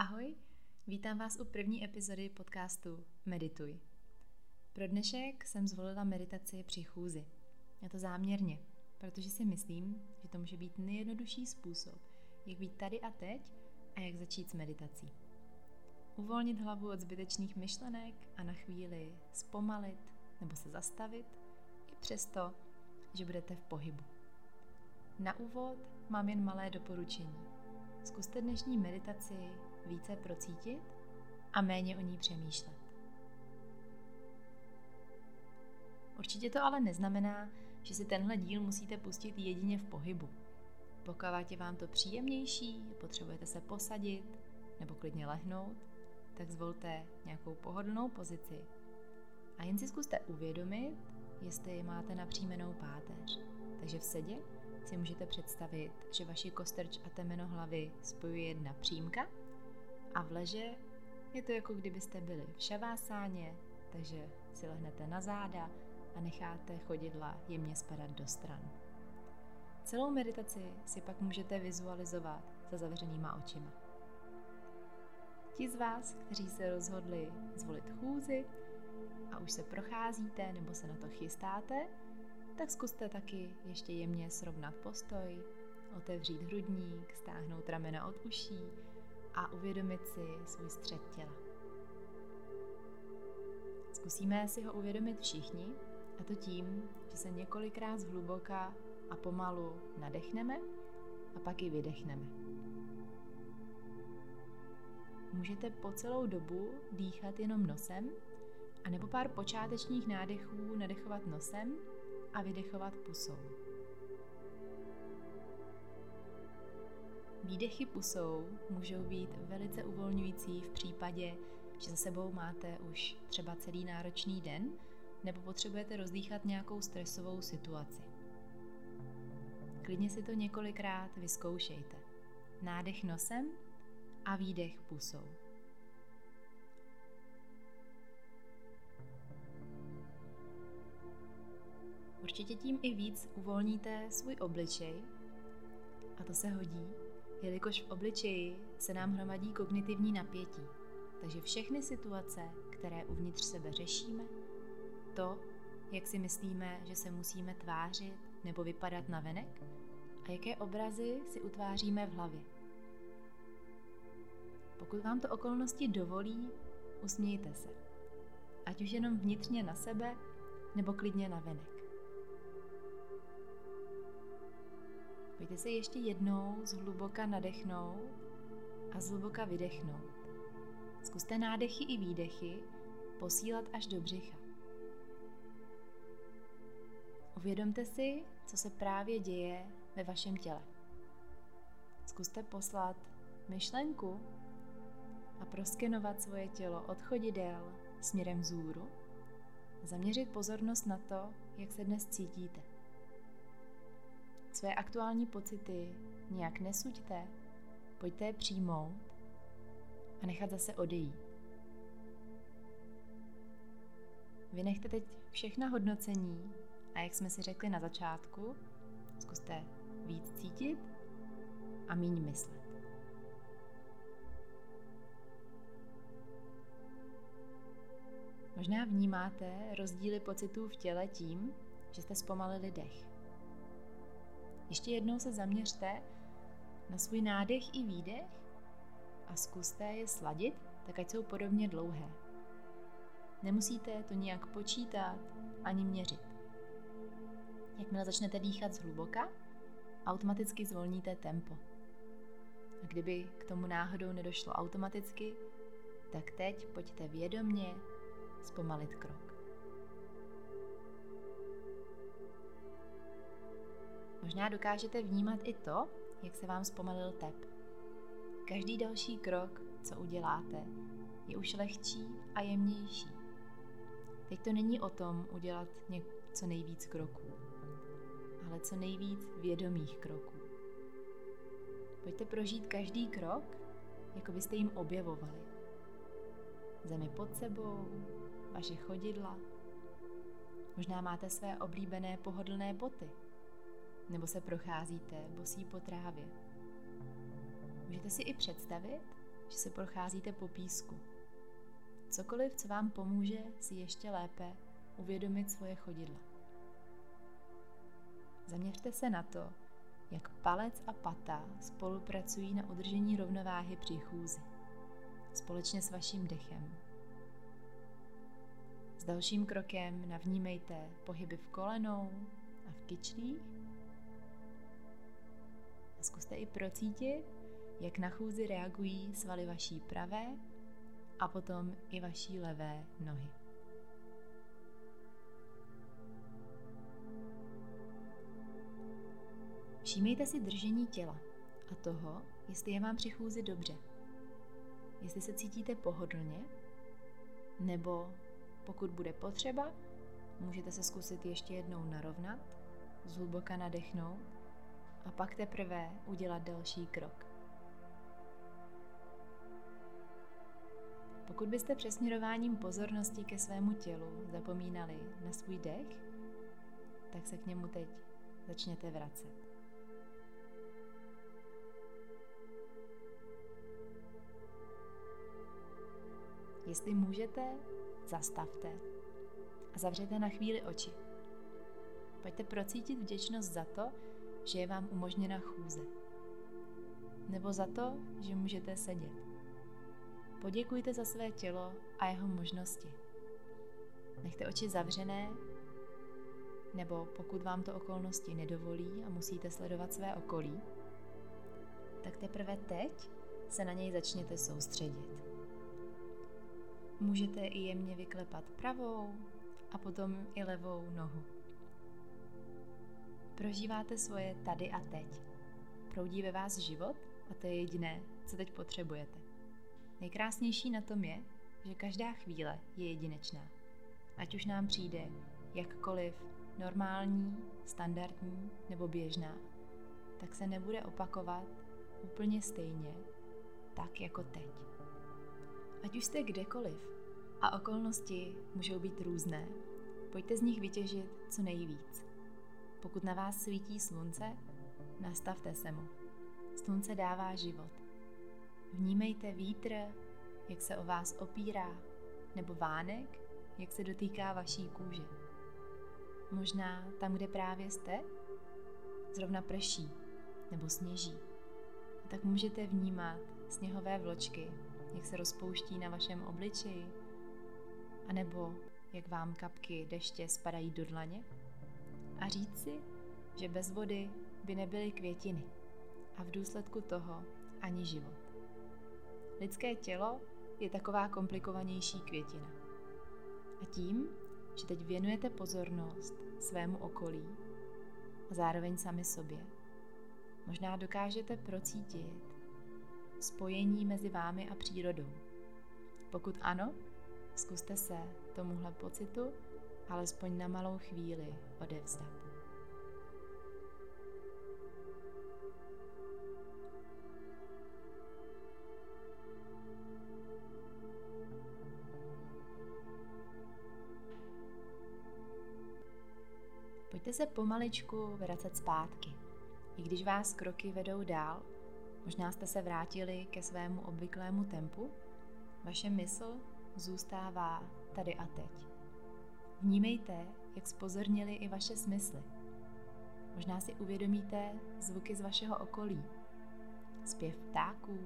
Ahoj, vítám vás u první epizody podcastu Medituj. Pro dnešek jsem zvolila meditaci při chůzi. Je to záměrně, protože si myslím, že to může být nejjednodušší způsob, jak být tady a teď a jak začít s meditací. Uvolnit hlavu od zbytečných myšlenek a na chvíli zpomalit nebo se zastavit, i přesto, že budete v pohybu. Na úvod mám jen malé doporučení. Zkuste dnešní meditaci více procítit a méně o ní přemýšlet. Určitě to ale neznamená, že si tenhle díl musíte pustit jedině v pohybu. Pokud je vám to příjemnější, potřebujete se posadit nebo klidně lehnout, tak zvolte nějakou pohodlnou pozici a jen si zkuste uvědomit, jestli máte napřímenou páteř. Takže v sedě si můžete představit, že vaši kostrč a temeno hlavy spojuje jedna přímka a v leže je to jako kdybyste byli v šavásáně, takže si lehnete na záda a necháte chodidla jemně spadat do stran. Celou meditaci si pak můžete vizualizovat za zavřenýma očima. Ti z vás, kteří se rozhodli zvolit chůzi a už se procházíte nebo se na to chystáte, tak zkuste taky ještě jemně srovnat postoj, otevřít hrudník, stáhnout ramena od uší a uvědomit si svůj střed těla. Zkusíme si ho uvědomit všichni, a to tím, že se několikrát zhluboka a pomalu nadechneme a pak i vydechneme. Můžete po celou dobu dýchat jenom nosem, anebo pár počátečních nádechů nadechovat nosem a vydechovat pusou. Výdechy pusou můžou být velice uvolňující v případě, že za sebou máte už třeba celý náročný den nebo potřebujete rozdýchat nějakou stresovou situaci. Klidně si to několikrát vyzkoušejte. Nádech nosem a výdech pusou. Určitě tím i víc uvolníte svůj obličej a to se hodí, jelikož v obličeji se nám hromadí kognitivní napětí. Takže všechny situace, které uvnitř sebe řešíme, to, jak si myslíme, že se musíme tvářit nebo vypadat na venek a jaké obrazy si utváříme v hlavě. Pokud vám to okolnosti dovolí, usmějte se. Ať už jenom vnitřně na sebe, nebo klidně na venek. Pojďte se ještě jednou zhluboka nadechnout a zhluboka vydechnout. Zkuste nádechy i výdechy posílat až do břicha. Uvědomte si, co se právě děje ve vašem těle. Zkuste poslat myšlenku a proskenovat svoje tělo od chodidel směrem vzhůru a zaměřit pozornost na to, jak se dnes cítíte. Své aktuální pocity nějak nesuďte, pojďte je přijmout a nechat zase odejít. Vynechte teď všechna hodnocení a jak jsme si řekli na začátku, zkuste víc cítit a míň myslet. Možná vnímáte rozdíly pocitů v těle tím, že jste zpomalili dech. Ještě jednou se zaměřte na svůj nádech i výdech a zkuste je sladit, tak ať jsou podobně dlouhé. Nemusíte to nijak počítat ani měřit. Jakmile začnete dýchat zhluboka, automaticky zvolníte tempo. A kdyby k tomu náhodou nedošlo automaticky, tak teď pojďte vědomně zpomalit krok. Možná dokážete vnímat i to, jak se vám zpomalil tep. Každý další krok, co uděláte, je už lehčí a jemnější. Teď to není o tom udělat co nejvíc kroků, ale co nejvíc vědomých kroků. Pojďte prožít každý krok, jako byste jim objevovali. Zemi pod sebou, vaše chodidla. Možná máte své oblíbené pohodlné boty, nebo se procházíte bosí po trávě. Můžete si i představit, že se procházíte po písku. Cokoliv, co vám pomůže si ještě lépe uvědomit svoje chodidla. Zaměřte se na to, jak palec a pata spolupracují na udržení rovnováhy při chůzi, společně s vaším dechem. S dalším krokem navnímejte pohyby v kolenou a v kyčlích a zkuste i procítit, jak na chůzi reagují svaly vaší pravé a potom i vaší levé nohy. Všímejte si držení těla a toho, jestli je vám při chůzi dobře. Jestli se cítíte pohodlně, nebo pokud bude potřeba, můžete se zkusit ještě jednou narovnat, zhluboka nadechnout a pak teprve udělat další krok. Pokud byste přesměrováním pozornosti ke svému tělu zapomínali na svůj dech, tak se k němu teď začněte vracet. Jestli můžete, zastavte a zavřete na chvíli oči. Pojďte procítit vděčnost za to, že je vám umožněna chůze. Nebo za to, že můžete sedět. Poděkujte za své tělo a jeho možnosti. Nechte oči zavřené, nebo pokud vám to okolnosti nedovolí a musíte sledovat své okolí, tak teprve teď se na něj začněte soustředit. Můžete i jemně vyklepat pravou a potom i levou nohu. Prožíváte svoje tady a teď. Proudí ve vás život a to je jediné, co teď potřebujete. Nejkrásnější na tom je, že každá chvíle je jedinečná. Ať už nám přijde jakkoliv normální, standardní nebo běžná, tak se nebude opakovat úplně stejně, tak jako teď. Ať už jste kdekoliv a okolnosti můžou být různé, pojďte z nich vytěžit co nejvíc. Pokud na vás svítí slunce, nastavte se mu. Slunce dává život. Vnímejte vítr, jak se o vás opírá, nebo vánek, jak se dotýká vaší kůže. Možná tam, kde právě jste, zrovna prší nebo sněží. tak můžete vnímat sněhové vločky, jak se rozpouští na vašem obličeji, anebo jak vám kapky deště spadají do dlaně a říct si, že bez vody by nebyly květiny a v důsledku toho ani život. Lidské tělo je taková komplikovanější květina. A tím, že teď věnujete pozornost svému okolí a zároveň sami sobě, možná dokážete procítit spojení mezi vámi a přírodou. Pokud ano, zkuste se tomuhle pocitu alespoň na malou chvíli odevzdat. Pojďte se pomaličku vracet zpátky. I když vás kroky vedou dál, možná jste se vrátili ke svému obvyklému tempu, vaše mysl zůstává tady a teď. Vnímejte, jak spozornili i vaše smysly. Možná si uvědomíte zvuky z vašeho okolí. Zpěv ptáků,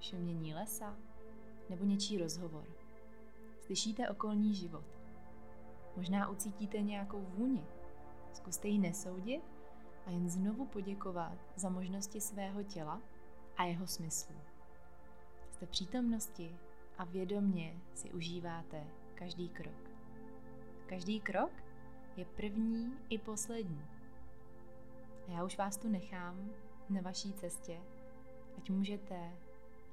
šumění lesa nebo něčí rozhovor. Slyšíte okolní život. Možná ucítíte nějakou vůni. Zkuste ji nesoudit a jen znovu poděkovat za možnosti svého těla a jeho smyslu. Jste přítomnosti a vědomně si užíváte každý krok. Každý krok je první i poslední. A já už vás tu nechám na vaší cestě, ať můžete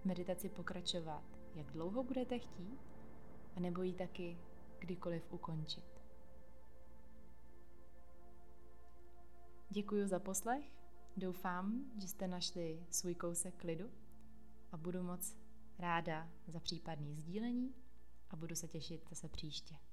v meditaci pokračovat, jak dlouho budete chtít, a nebo ji taky kdykoliv ukončit. Děkuji za poslech, doufám, že jste našli svůj kousek klidu a budu moc ráda za případný sdílení a budu se těšit zase příště.